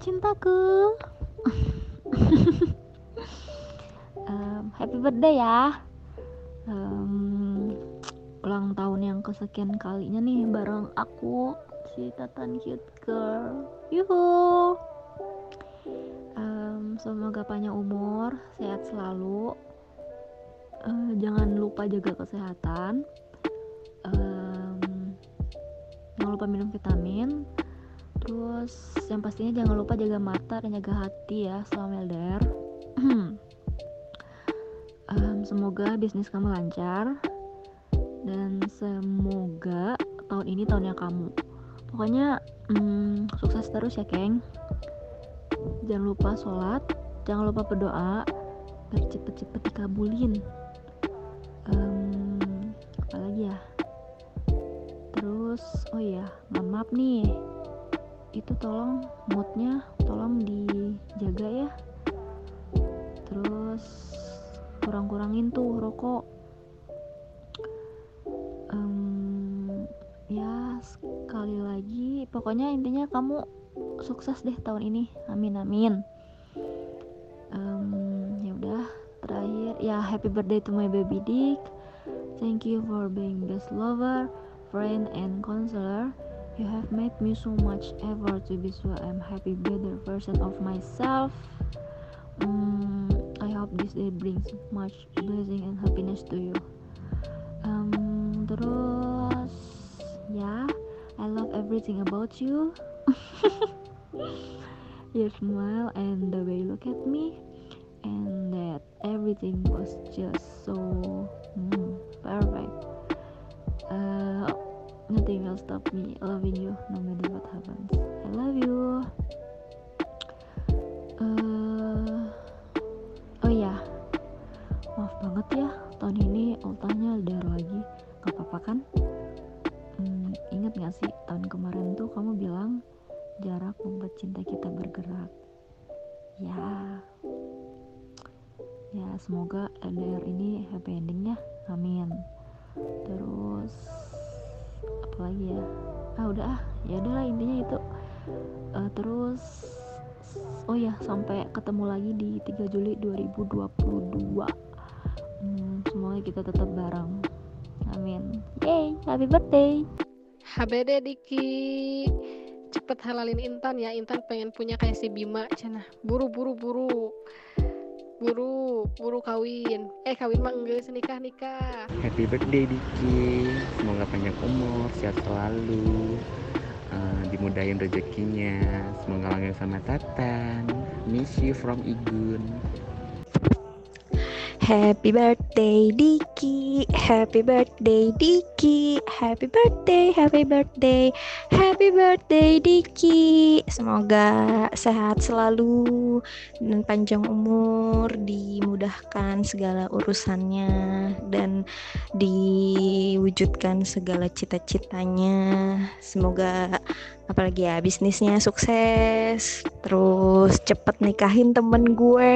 cintaku. Um, happy birthday ya. Um, ulang tahun yang kesekian kalinya nih bareng aku si Tatan cute girl. Yuhu. Um, semoga panjang umur sehat selalu. Uh, jangan lupa jaga kesehatan. Um, jangan lupa minum vitamin terus yang pastinya jangan lupa jaga mata dan jaga hati ya selama LDR um, semoga bisnis kamu lancar dan semoga tahun ini tahunnya kamu. Pokoknya um, sukses terus ya Keng jangan lupa sholat jangan lupa berdoa biar cepet-cepet dikabulin. Um, apalagi ya? Terus oh iya maaf nih itu tolong moodnya tolong dijaga ya. Terus kurang-kurangin tuh rokok. Um, ya sekali lagi pokoknya intinya kamu sukses deh tahun ini. Amin amin. Um, ya udah terakhir ya happy birthday to my baby Dick. Thank you for being best lover friend and counselor You have made me so much effort to be so I'm happy better version of myself. Um, I hope this day brings much blessing and happiness to you. Um, terus yeah, I love everything about you. Your smile and the way you look at me, and that everything was just so mm, perfect. Uh, nothing will stop me loving you no matter what happens. I love you. Uh, oh ya. Maaf banget ya tahun ini ultahnya LDR lagi. Gak apa-apa kan? Hmm, ingat gak sih tahun kemarin tuh kamu bilang jarak membuat cinta kita bergerak. Ya. Ya semoga LDR ini happy ending ya amin. Terus lagi ya. Ah udah ah ya udahlah intinya itu. Uh, terus oh ya sampai ketemu lagi di 3 Juli 2022 hmm, semoga kita tetap bareng. Amin. Yay happy birthday. HBD Diki. Cepet halalin Intan ya. Intan pengen punya kayak si Bima. Cina buru buru buru buru buru kawin. Eh kawin mah enggak nikah nikah. Happy birthday Diki. Semoga panjang umur sehat selalu. Uh, dimudahin rezekinya. Semoga langgeng sama Tatan. Miss you from Igun. Happy birthday Diki. Happy birthday Diki Happy birthday Happy birthday Happy birthday Diki. Semoga sehat selalu Dan panjang umur Dimudahkan segala urusannya Dan diwujudkan segala cita-citanya. Semoga apalagi ya bisnisnya sukses terus cepet nikahin temen gue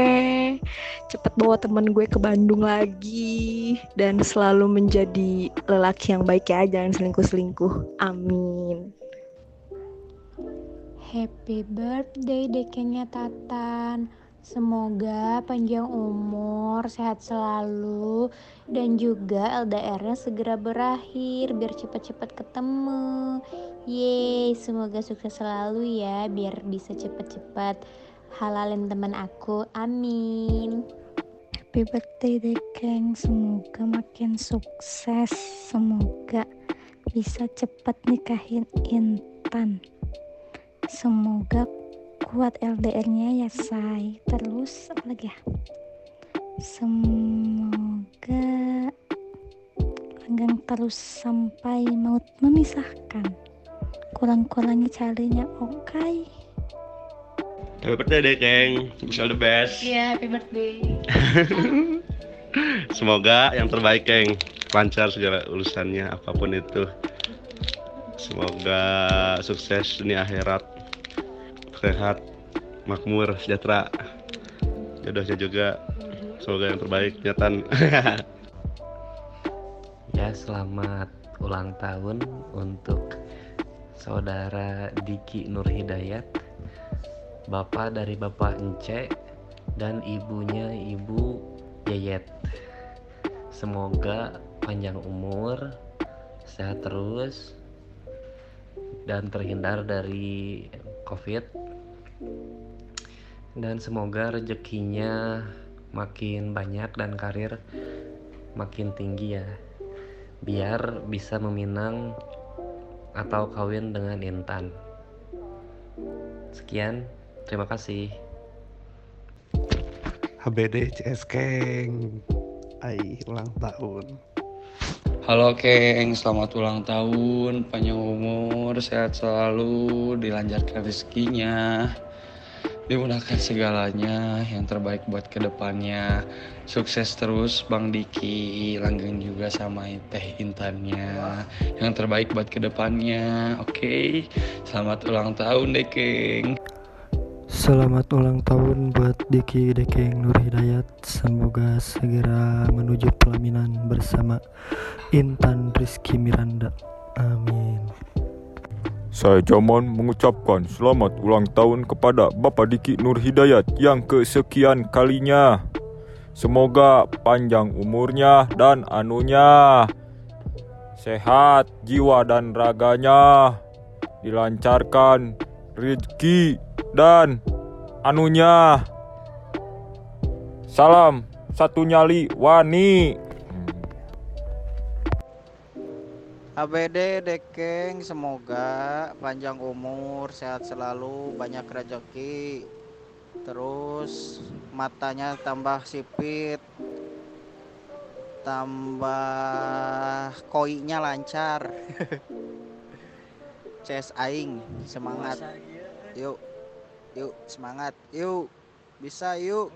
cepet bawa temen gue ke Bandung lagi dan selalu menjadi lelaki yang baik ya jangan selingkuh-selingkuh amin happy birthday dekengnya Tatan Semoga panjang umur, sehat selalu, dan juga LDR-nya segera berakhir biar cepat-cepat ketemu. Yeay, semoga sukses selalu ya biar bisa cepat-cepat halalin teman aku. Amin. Happy birthday Dekeng, semoga makin sukses, semoga bisa cepat nikahin Intan. Semoga kuat LDR-nya ya say. Terus apa lagi ya? Semoga langgang terus sampai maut memisahkan. Kurang-kurangi carinya oke. okay. Happy birthday deh Keng. Wish all the best. Iya yeah, happy birthday. Semoga yang terbaik Keng. Lancar segala urusannya apa pun itu. Semoga sukses dunia akhirat. Sehat makmur sejahtera. Jodohnya juga. Semoga yang terbaik nyatan ya selamat ulang tahun untuk saudara Diki Nur Hidayat bapak dari bapak Ence dan ibunya ibu Yayet. Semoga panjang umur sehat terus dan terhindar dari covid. Dan semoga rezekinya makin banyak dan karir makin tinggi ya. Biar bisa meminang atau kawin dengan Intan. Sekian terima kasih. HBD CS Keng. Ai ulang tahun. Halo Keng, selamat ulang tahun, panjang umur, sehat selalu, dilancarkan rezekinya, dimudahkan segalanya, yang terbaik buat ke depannya. Sukses terus Bang Diki, langgeng juga sama Teh Intannya, yang terbaik buat ke depannya. Oke, selamat ulang tahun deh Keng. Selamat ulang tahun buat Diki Dekeng Nur Hidayat. Semoga segera menuju pelaminan bersama Intan Rizky Miranda. Amin. Saya Jaman mengucapkan selamat ulang tahun kepada Bapak Diki Nur Hidayat yang kesekian kalinya. Semoga panjang umurnya dan anunya. Sehat jiwa dan raganya. Dilancarkan rezeki dan anunya. Salam satu nyali wani. ABD Dekeng semoga panjang umur sehat selalu banyak rezeki terus matanya tambah sipit tambah koinya lancar. CS aing semangat. Yuk yuk semangat. Yuk bisa yuk